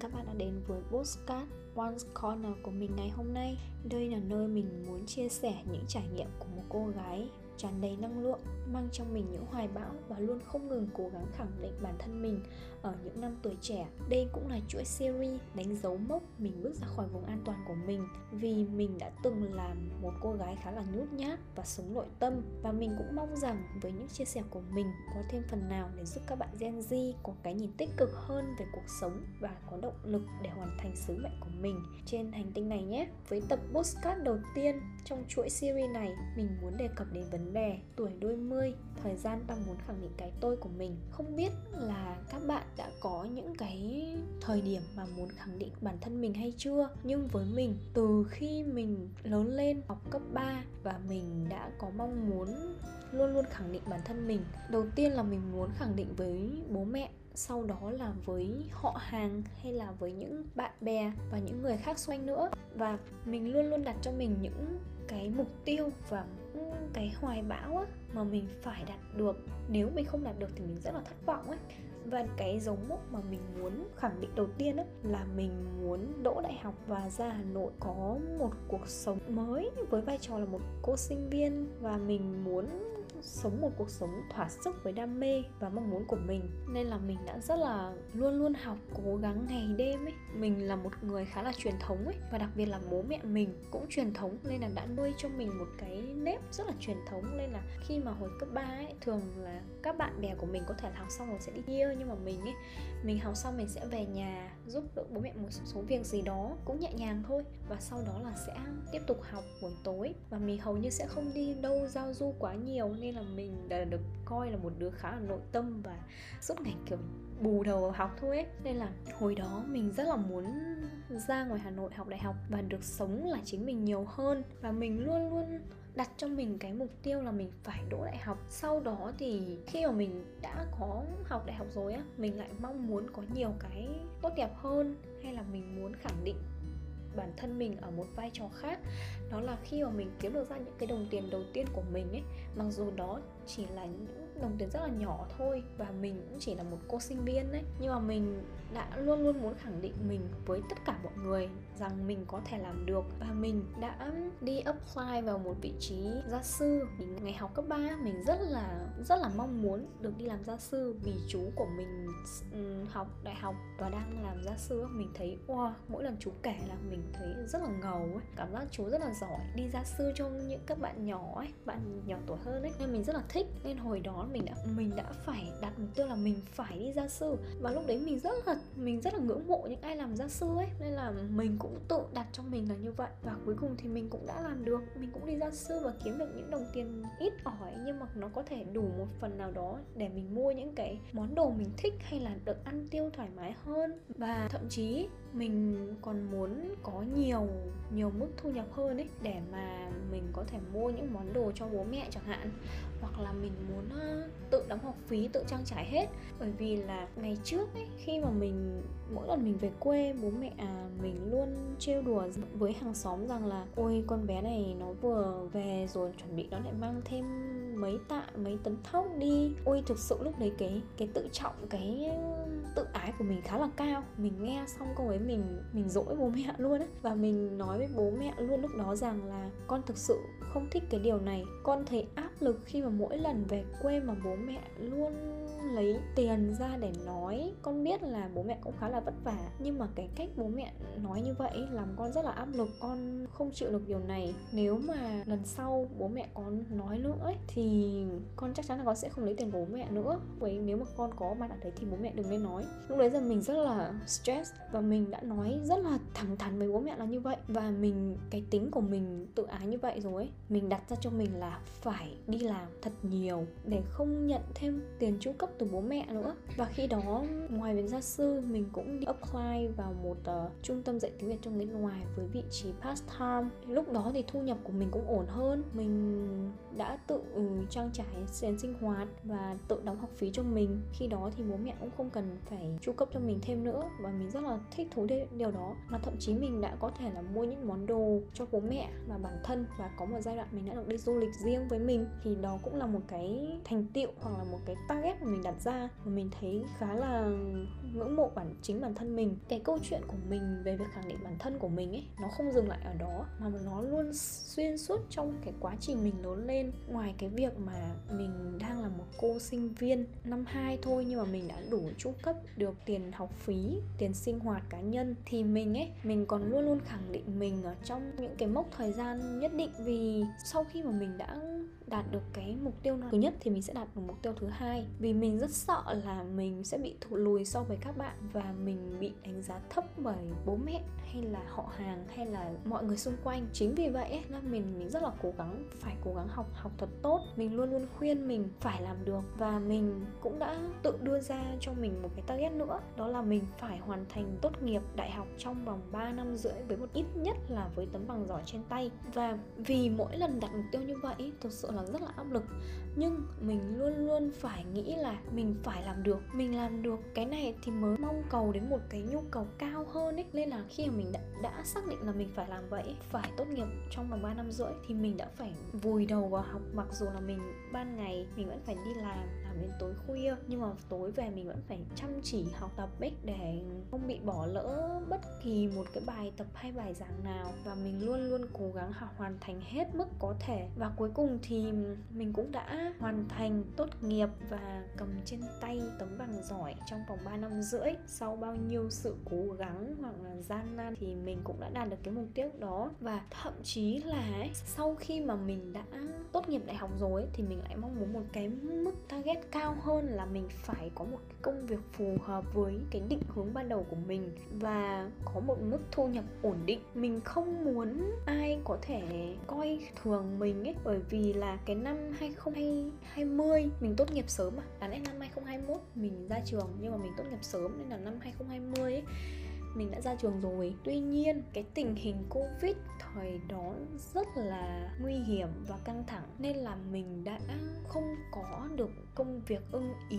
các bạn đã đến với Postcard One Corner của mình ngày hôm nay. Đây là nơi mình muốn chia sẻ những trải nghiệm của một cô gái tràn đầy năng lượng, mang trong mình những hoài bão và luôn không ngừng cố gắng khẳng định bản thân mình ở những năm tuổi trẻ. Đây cũng là chuỗi series đánh dấu mốc mình bước ra khỏi vùng an toàn của mình vì mình đã từng làm một cô gái khá là nhút nhát và sống nội tâm và mình cũng mong rằng với những chia sẻ của mình có thêm phần nào để giúp các bạn Gen Z có cái nhìn tích cực hơn về cuộc sống và có động lực để hoàn thành sứ mệnh của mình trên hành tinh này nhé. Với tập postcard đầu tiên trong chuỗi series này, mình muốn đề cập đến vấn vấn đề tuổi đôi mươi, thời gian ta muốn khẳng định cái tôi của mình. Không biết là các bạn đã có những cái thời điểm mà muốn khẳng định bản thân mình hay chưa? Nhưng với mình, từ khi mình lớn lên học cấp 3 và mình đã có mong muốn luôn luôn khẳng định bản thân mình. Đầu tiên là mình muốn khẳng định với bố mẹ, sau đó là với họ hàng hay là với những bạn bè và những người khác xung quanh nữa. Và mình luôn luôn đặt cho mình những cái mục tiêu và cái hoài bão á, mà mình phải đạt được. Nếu mình không đạt được thì mình rất là thất vọng ấy. Và cái dấu mốc mà mình muốn khẳng định đầu tiên á, là mình muốn đỗ đại học và ra Hà Nội có một cuộc sống mới với vai trò là một cô sinh viên và mình muốn sống một cuộc sống thỏa sức với đam mê và mong muốn của mình. Nên là mình đã rất là luôn luôn học, cố gắng ngày đêm ấy. Mình là một người khá là truyền thống ấy, và đặc biệt là bố mẹ mình cũng truyền thống, nên là đã nuôi cho mình một cái nếp rất là truyền thống. Nên là khi mà hồi cấp 3 ấy, thường là các bạn bè của mình có thể là học xong rồi sẽ đi chia nhưng mà mình ấy, mình học xong mình sẽ về nhà giúp đỡ bố mẹ một số việc gì đó, cũng nhẹ nhàng thôi. Và sau đó là sẽ tiếp tục học buổi tối. Và mình hầu như sẽ không đi đâu giao du quá nhiều, nên là mình đã được coi là một đứa khá là nội tâm và suốt ngày kiểu bù đầu học thôi ấy. Nên là hồi đó mình rất là muốn ra ngoài Hà Nội học đại học và được sống là chính mình nhiều hơn. Và mình luôn luôn đặt cho mình cái mục tiêu là mình phải đỗ đại học. Sau đó thì khi mà mình đã có học đại học rồi á, mình lại mong muốn có nhiều cái tốt đẹp hơn hay là mình muốn khẳng định bản thân mình ở một vai trò khác. Đó là khi mà mình kiếm được ra những cái đồng tiền đầu tiên của mình ấy, mặc dù đó chỉ là những đồng tiền rất là nhỏ thôi và mình cũng chỉ là một cô sinh viên đấy nhưng mà mình đã luôn luôn muốn khẳng định mình với tất cả mọi người rằng mình có thể làm được. Và mình đã đi apply vào một vị trí gia sư. Thì ngày học cấp 3 mình rất là rất là mong muốn được đi làm gia sư vì chú của mình ừ, học đại học và đang làm gia sư mình thấy, wow, mỗi lần chú kể là mình thấy rất là ngầu ấy. Cảm giác chú rất là giỏi, đi gia sư cho những các bạn nhỏ ấy, bạn nhỏ tuổi hơn ấy. Nên mình rất là thích, nên hồi đó mình đã mình đã phải đặt mục tiêu là mình phải đi gia sư. Và lúc đấy mình rất là, mình rất là ngưỡng mộ những ai làm gia sư ấy. Nên là mình cũng tự đặt cho mình là như vậy. Và cuối cùng thì mình cũng đã làm được. Mình cũng đi gia sư và kiếm được những đồng tiền ít ỏi, nhưng mà nó có thể đủ một phần nào đó để mình mua những cái món đồ mình thích hay là được ăn tiêu thoải mái hơn. Và thậm chí mình còn muốn có nhiều nhiều mức thu nhập hơn ấy để mà mình có thể mua những món đồ cho bố mẹ chẳng hạn. Hoặc là mình muốn tự đóng học phí tự trang trải hết. Bởi vì là ngày trước ấy khi mà mình mỗi lần mình về quê bố mẹ à, mình luôn trêu đùa với hàng xóm rằng là ôi con bé này nó vừa về rồi chuẩn bị nó lại mang thêm mấy tạ, mấy tấn thóc đi. Ui thực sự lúc đấy cái cái tự trọng, cái tự ái của mình khá là cao. Mình nghe xong câu ấy mình mình dỗi bố mẹ luôn á. Và mình nói với bố mẹ luôn lúc đó rằng là, con thực sự không thích cái điều này. Con thấy áp lực khi mà mỗi lần về quê mà bố mẹ luôn lấy tiền ra để nói. Con biết là bố mẹ cũng khá là vất vả nhưng mà cái cách bố mẹ nói như vậy làm con rất là áp lực. Con không chịu được điều này. Nếu mà lần sau bố mẹ con nói nữa ấy, thì con chắc chắn là con sẽ không lấy tiền của bố mẹ nữa. Vậy nếu mà con có mà ở đấy thì bố mẹ đừng nên nói. Lúc đấy giờ mình rất là stress và mình đã nói rất là thẳng thắn với bố mẹ là như vậy. Và mình cái tính của mình tự ái như vậy rồi ấy mình đặt ra cho mình là phải đi làm thật nhiều để không nhận thêm tiền chu cấp từ bố mẹ nữa. Và khi đó ngoài việc gia sư mình cũng đi apply vào một uh, trung tâm dạy tiếng việt trong nước ngoài với vị trí part time lúc đó thì thu nhập của mình cũng ổn hơn. Mình đã tự ừ, trang trải tiền sinh hoạt và tự đóng học phí cho mình. Khi đó thì bố mẹ cũng không cần phải chu cấp cho mình thêm nữa và mình rất là thích thú điều đó. Mà thậm chí mình đã có thể là mua những món đồ cho bố mẹ và bản thân và có một giai đoạn mình đã được đi du lịch riêng với mình, thì đó cũng là một cái thành tiệu hoặc là một cái target mà mình đặt ra và mình thấy khá là ngưỡng mộ bản, chính bản thân mình. Cái câu chuyện của mình về việc khẳng định bản thân của mình ấy, nó không dừng lại ở đó, mà nó luôn xuyên suốt trong cái quá trình mình lớn lên ngoài cái việc mà mình đang là một cô sinh viên năm 2 thôi nhưng mà mình đã đủ chu cấp được tiền học phí tiền sinh hoạt cá nhân thì mình ấy mình còn luôn luôn khẳng định mình ở trong những cái mốc thời gian nhất định. Vì sau khi mà mình đã đạt được cái mục tiêu thứ nhất thì mình sẽ đạt được mục tiêu thứ hai. Vì mình rất sợ là mình sẽ bị thụt lùi so với các bạn và mình bị đánh giá thấp bởi bố mẹ hay là họ hàng hay là mọi người xung quanh. Chính vì vậy ấy, là mình mình rất là cố gắng phải cố gắng học học thật tốt mình luôn luôn khuyên mình phải làm được và mình cũng đã tự đưa ra cho mình một cái target nữa đó là mình phải hoàn thành tốt nghiệp đại học trong vòng 3 năm rưỡi với một ít nhất là với tấm bằng giỏi trên tay. Và vì mỗi lần đặt mục tiêu như vậy thực sự là rất là áp lực. Nhưng mình luôn luôn phải nghĩ là mình phải làm được. Mình làm được cái này thì mới mong cầu đến một cái nhu cầu cao hơn ấy. Nên là khi mà mình đã, đã xác định là mình phải làm vậy phải tốt nghiệp trong vòng 3 năm rưỡi thì mình đã phải vùi đầu vào học mặc dù là mình ban ngày mình vẫn phải đi làm làm đến tối khuya, nhưng mà tối về mình vẫn phải chăm chỉ học tập ấy để không bị bỏ lỡ bất kỳ một cái bài tập hay bài giảng nào. Và mình luôn luôn cố gắng học hoàn thành hết mức có thể. Và cuối cùng thì mình cũng đã hoàn thành tốt nghiệp và cầm trên tay tấm bằng giỏi trong vòng 3 năm rưỡi. Sau bao nhiêu sự cố gắng hoặc là gian nan thì mình cũng đã đạt được cái mục tiêu đó. Và thậm chí là sau khi mà mình đã tốt nghiệp đại học rồi thì mình lại mong muốn một cái mức target cao hơn là mình phải có một cái công việc phù hợp với cái định hướng ban đầu của mình và có một mức thu nhập ổn định. Mình không muốn ai có thể coi thường mình ấy, bởi vì là cái năm 2020 mình tốt nghiệp sớm à? mà đáng lẽ năm 2021 mình ra trường nhưng mà mình tốt nghiệp sớm nên là năm 2020 ấy mình đã ra trường rồi. Tuy nhiên, cái tình hình covid thời đó rất là nguy hiểm và căng thẳng, nên là mình đã không có được công việc ưng ý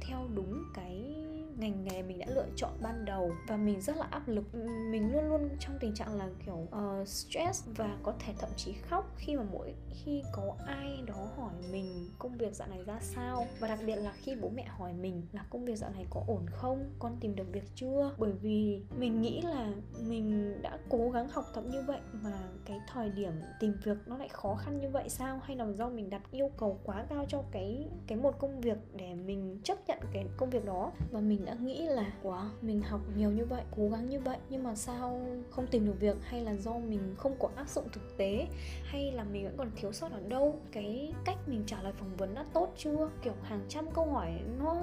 theo đúng cái ngành nghề mình đã lựa chọn ban đầu và mình rất là áp lực. Mình luôn luôn trong tình trạng là kiểu uh, stress và có thể thậm chí khóc khi mà mỗi khi có ai đó hỏi mình công việc dạo này ra sao. Và đặc biệt là khi bố mẹ hỏi mình là công việc dạo này có ổn không? Con tìm được việc chưa? Bởi vì mình nghĩ là mình đã cố gắng học tập như vậy mà cái thời điểm tìm việc nó lại khó khăn như vậy sao? Hay là do mình đặt yêu cầu quá cao cho cái cái một công việc để mình chấp nhận cái công việc đó? Và mình đã nghĩ là, quá, mình học nhiều như vậy, cố gắng như vậy, nhưng mà sao không tìm được việc? Hay là do mình không có áp dụng thực tế? Hay là mình vẫn còn thiếu sót ở đâu? Cái cách mình trả lời phỏng vấn đã tốt chưa? Kiểu, hàng trăm câu hỏi nó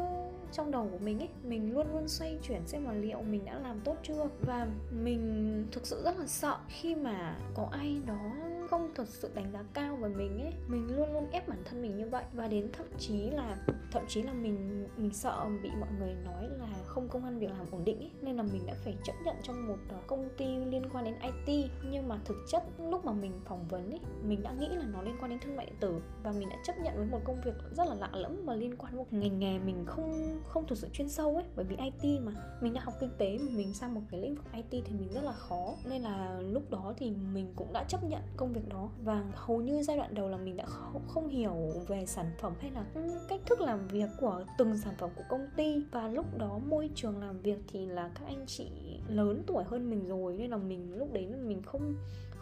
trong đầu của mình ấy, mình luôn luôn xoay chuyển xem là liệu mình đã làm tốt chưa? Và mình thực sự rất là sợ khi mà có ai đó không thật sự đánh giá cao về mình ấy. Mình luôn luôn ép bản thân mình như vậy. Và đến thậm chí là thậm chí là mình mình sợ bị mọi người nói là không công ăn việc làm ổn định ấy, nên là mình đã phải chấp nhận trong một ờ, công ty liên quan đến IT nhưng mà thực chất lúc mà mình phỏng vấn ấy mình đã nghĩ là nó liên quan đến thương mại điện tử. Và mình đã chấp nhận với một công việc rất là lạ lẫm và liên quan một ngành nghề mình không không thực sự chuyên sâu ấy. Bởi vì IT mà mình đã học kinh tế mà mình sang một cái lĩnh vực IT thì mình rất là khó. Nên là lúc đó thì mình cũng đã chấp nhận công việc đó. Và hầu như giai đoạn đầu là mình đã không, không hiểu về sản phẩm hay là cách thức làm việc của từng sản phẩm của công ty. Và lúc đó môi trường làm việc thì là các anh chị lớn tuổi hơn mình rồi nên là mình lúc đấy mình không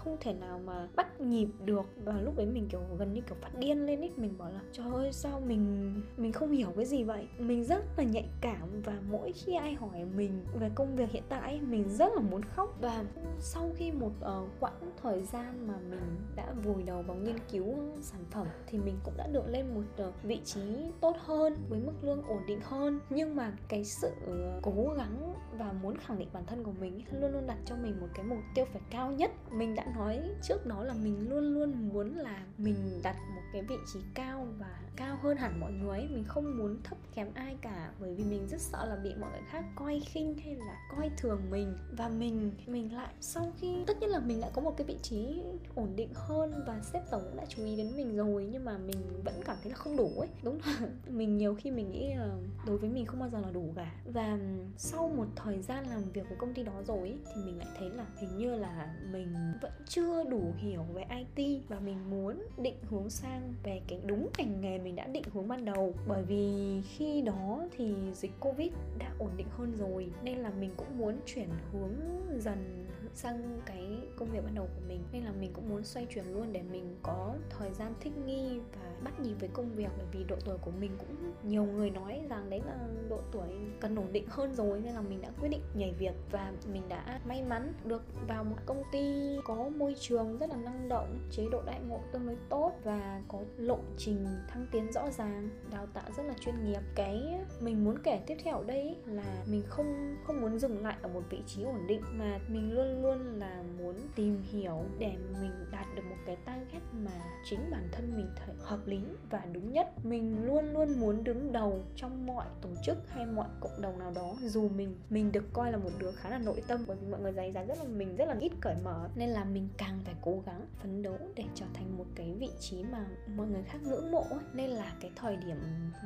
không thể nào mà bắt nhịp được. Và lúc đấy mình kiểu gần như kiểu phát điên lên ấy mình bảo là trời ơi sao mình mình không hiểu cái gì vậy? Mình rất là nhạy cảm và mỗi khi ai hỏi mình về công việc hiện tại mình rất là muốn khóc. Và sau khi một uh, quãng thời gian mà mình đã vùi đầu vào nghiên cứu sản phẩm thì mình cũng đã được lên một uh, vị trí tốt hơn với mức lương ổn định hơn. Nhưng mà cái sự cố gắng và muốn khẳng định bản thân của mình luôn luôn đặt cho mình một cái mục tiêu phải cao nhất. Mình đã nói trước đó là mình luôn luôn muốn là mình đặt một cái vị trí cao và cao hơn hẳn mọi người ấy. Mình không muốn thấp kém ai cả bởi vì mình rất sợ là bị mọi người khác coi khinh hay là coi thường mình. Và mình mình lại sau khi tất nhiên là mình đã có một cái vị trí ổn định hơn và sếp tổng cũng đã chú ý đến mình rồi nhưng mà mình vẫn cảm thấy là không đủ ấy. Đúng là mình nhiều khi mình nghĩ là đối với mình không bao giờ là đủ cả. Và sau một thời gian làm việc với công ty đó rồi ấy, thì mình lại thấy là hình như là mình vẫn chưa đủ hiểu về IT và mình muốn định hướng sang về cái đúng ngành nghề mình đã định hướng ban đầu. Bởi vì khi đó thì dịch covid đã ổn định hơn rồi, nên là mình cũng muốn chuyển hướng dần sang cái công việc ban đầu của mình. Nên là mình cũng muốn xoay chuyển luôn để mình có thời gian thích nghi và bắt nhịp với công việc. Bởi vì độ tuổi của mình cũng nhiều người nói rằng đấy là độ tuổi cần ổn định hơn rồi, nên là mình đã quyết định nhảy việc và mình đã may mắn được vào một công ty có môi trường rất là năng động, chế độ đại ngộ tương đối tốt và có lộ trình thăng tiến rõ ràng, đào tạo rất là chuyên nghiệp. Cái mình muốn kể tiếp theo ở đây là mình không không muốn dừng lại ở một vị trí ổn định mà mình luôn luôn là muốn tìm hiểu để mình đạt được một cái target mà chính bản thân mình thấy hợp lý và đúng nhất. Mình luôn luôn muốn đứng đầu trong mọi tổ chức hay mọi cộng đồng nào đó, dù mình mình được coi là một đứa khá là nội tâm, bởi vì mọi người đánh giá rất là mình, rất là ít cởi mở. Nên là mình càng phải cố gắng phấn đấu để trở thành một cái vị trí mà mọi người khác ngưỡng mộ ấy. nên là cái thời điểm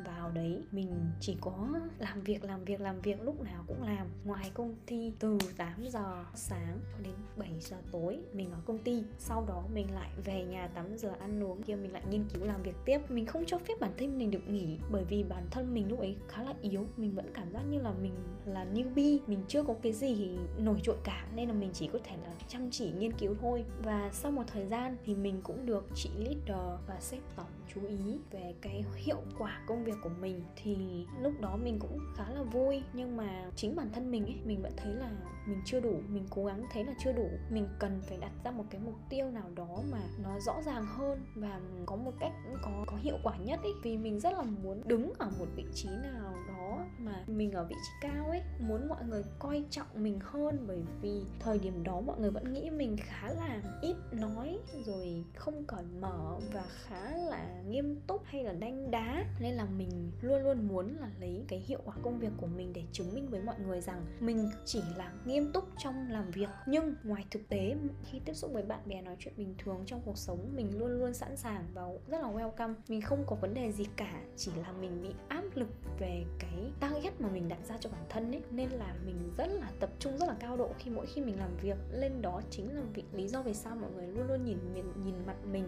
vào đấy, mình chỉ có làm việc làm việc làm việc lúc nào cũng làm. Ngoài công ty, từ 8 giờ sáng cho đến 7 giờ tối, mình ở công ty. Sau đó mình lại về nhà tắm giờ ăn uống, kia mình lại nghiên cứu làm việc tiếp. Mình không cho phép bản thân mình được nghỉ bởi vì bản thân mình lúc ấy khá là yếu. Mình vẫn cảm giác như là mình là newbie, mình chưa có cái gì nổi trội cả, nên là mình chỉ có thể là chăm chỉ nghiên cứu thôi. Và sau một thời gian thì mình cũng được chị leader và sếp tổng chú ý về cái hiệu quả công việc của mình. Thì lúc đó mình cũng khá là vui, nhưng mà chính bản thân mình ấy, mình vẫn thấy là mình chưa đủ. Mình cố gắng thấy là chưa đủ. Mình cần phải đặt ra một cái mục tiêu nào đó mà nó rõ ràng hơn và có một cách có có hiệu quả nhất ấy vì mình rất là muốn đứng ở một vị trí nào đó mà mình ở vị trí cao ấy muốn mọi người coi trọng mình hơn. Bởi vì thời điểm đó mọi người vẫn nghĩ mình khá là ít nói, rồi không cởi mở và khá là nghiêm túc hay là đanh đá. Nên là mình luôn luôn muốn là lấy cái hiệu quả công việc của mình để chứng minh với mọi người rằng mình chỉ là nghiêm túc trong làm việc nhưng ngoài thực tế khi tiếp xúc với bạn bè nói chuyện bình thường trong cuộc sống mình luôn luôn sẵn sàng và rất là welcome. Mình không có vấn đề gì cả chỉ là mình bị áp lực về cái target mà mình đặt ra cho bản thân ấy. Nên là mình rất là tập trung rất là cao độ khi mỗi khi mình làm việc. Lên đó chính là vì lý do vì sao mọi người luôn luôn nhìn nhìn, nhìn mặt mình.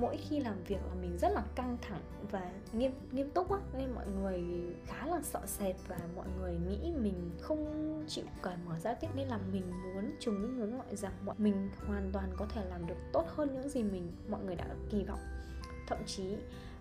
Mỗi khi làm việc là mình rất là căng thẳng và nghiêm nghiêm túc á. Nên mọi người khá là sợ sệt và mọi người nghĩ mình không chịu cởi mở giao tiếp. Nên là mình muốn chứng minh với mọi rằng bọn mình hoàn toàn có thể làm được tốt hơn những gì mình, mọi người đã kỳ vọng. Thậm chí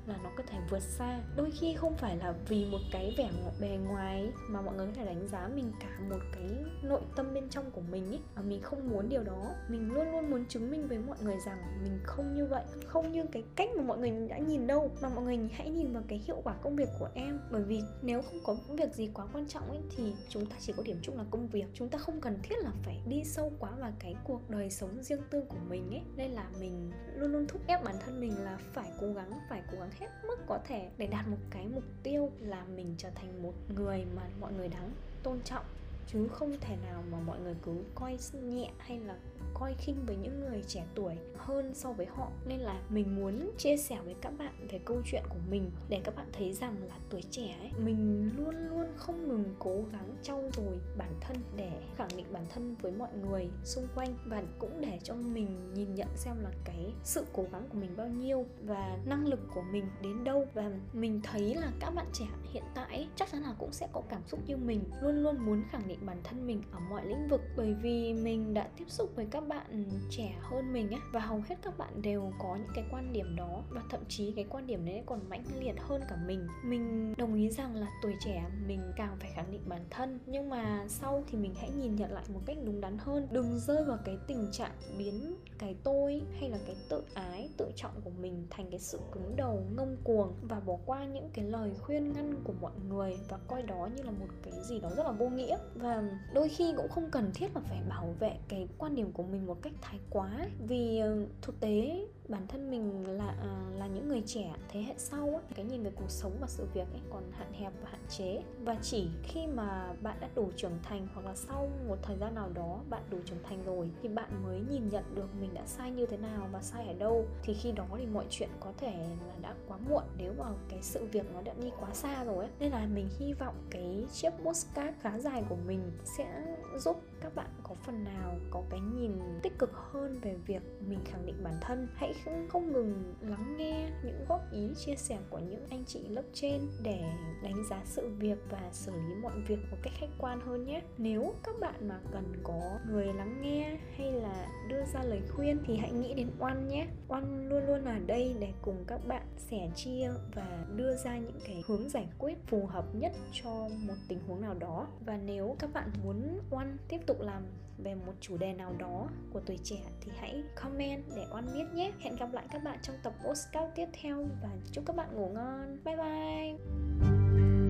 là nó có thể vượt xa. Đôi khi không phải là vì một cái vẻ bề ngoài mà mọi người có thể đánh giá mình cả một cái nội tâm bên trong của mình ấy. Và mình không muốn điều đó. Mình luôn luôn muốn chứng minh với mọi người rằng mình không như vậy. Không như cái cách mà mọi người đã nhìn đâu. Mà mọi người hãy nhìn vào cái hiệu quả công việc của em. Bởi vì nếu không có việc gì quá quan trọng ấy, thì chúng ta chỉ có điểm chung là công việc. Chúng ta không cần thiết là phải đi sâu quá vào cái cuộc đời sống riêng tư của mình ấy. Nên là mình luôn luôn thúc ép bản thân mình là phải cố gắng, phải cố gắng hết mức có thể để đạt một cái mục tiêu là mình trở thành một người mà mọi người đáng tôn trọng chứ không thể nào mà mọi người cứ coi nhẹ hay là coi khinh với những người trẻ tuổi hơn so với họ. Nên là mình muốn chia sẻ với các bạn về câu chuyện của mình để các bạn thấy rằng là tuổi trẻ ấy, mình luôn luôn không ngừng cố gắng trau dồi bản thân để khẳng định bản thân với mọi người xung quanh. Và cũng để cho mình nhìn nhận xem là cái sự cố gắng của mình bao nhiêu và năng lực của mình đến đâu. Và mình thấy là các bạn trẻ hiện tại chắc chắn là cũng sẽ có cảm xúc như mình, luôn luôn muốn khẳng định bản thân mình ở mọi lĩnh vực bởi vì mình đã tiếp xúc với các bạn trẻ hơn mình á, và hầu hết các bạn đều có những cái quan điểm đó, và thậm chí cái quan điểm đấy còn mãnh liệt hơn cả mình. Mình đồng ý rằng là tuổi trẻ mình càng phải khẳng định bản thân, nhưng mà sau thì mình hãy nhìn nhận lại một cách đúng đắn hơn. Đừng rơi vào cái tình trạng biến cái tôi hay là cái tự ái, tự trọng của mình thành cái sự cứng đầu, ngông cuồng và bỏ qua những cái lời khuyên ngăn của mọi người và coi đó như là một cái gì đó rất là vô nghĩa và đôi khi cũng không cần thiết là phải bảo vệ cái quan điểm của mình một cách thái quá. Vì ờ, thực tế bản thân mình là ờ, là những người trẻ thế hệ sau ấy, cái nhìn về cuộc sống và sự việc ấy còn hạn hẹp và hạn chế. Và chỉ khi mà bạn đã đủ trưởng thành hoặc là sau một thời gian nào đó bạn đủ trưởng thành rồi thì bạn mới nhìn nhận được mình đã sai như thế nào và sai ở đâu thì khi đó thì mọi chuyện có thể là đã quá muộn nếu mà cái sự việc nó đã đi quá xa rồi ấy nên là mình hy vọng cái chiếc postcard khá dài của mình sẽ giúp các bạn có phần nào có cái nhìn tích cực hơn về việc mình khẳng định bản thân? Hãy không ngừng lắng nghe những góp ý, chia sẻ của những anh chị lớp trên để đánh giá sự việc và xử lý mọi việc một cách khách quan hơn nhé. Nếu các bạn mà cần có người lắng nghe hay là đưa ra lời khuyên thì hãy nghĩ đến oan nhé. Oan luôn luôn ở đây để cùng các bạn sẻ chia và đưa ra những cái hướng giải quyết phù hợp nhất cho một tình huống nào đó. Và nếu các bạn muốn oan tiếp tục làm về một chủ đề nào đó của tuổi trẻ thì hãy comment để oan biết nhé. Hẹn gặp lại các bạn trong tập Oscar tiếp theo và chúc các bạn ngủ ngon. Bye bye!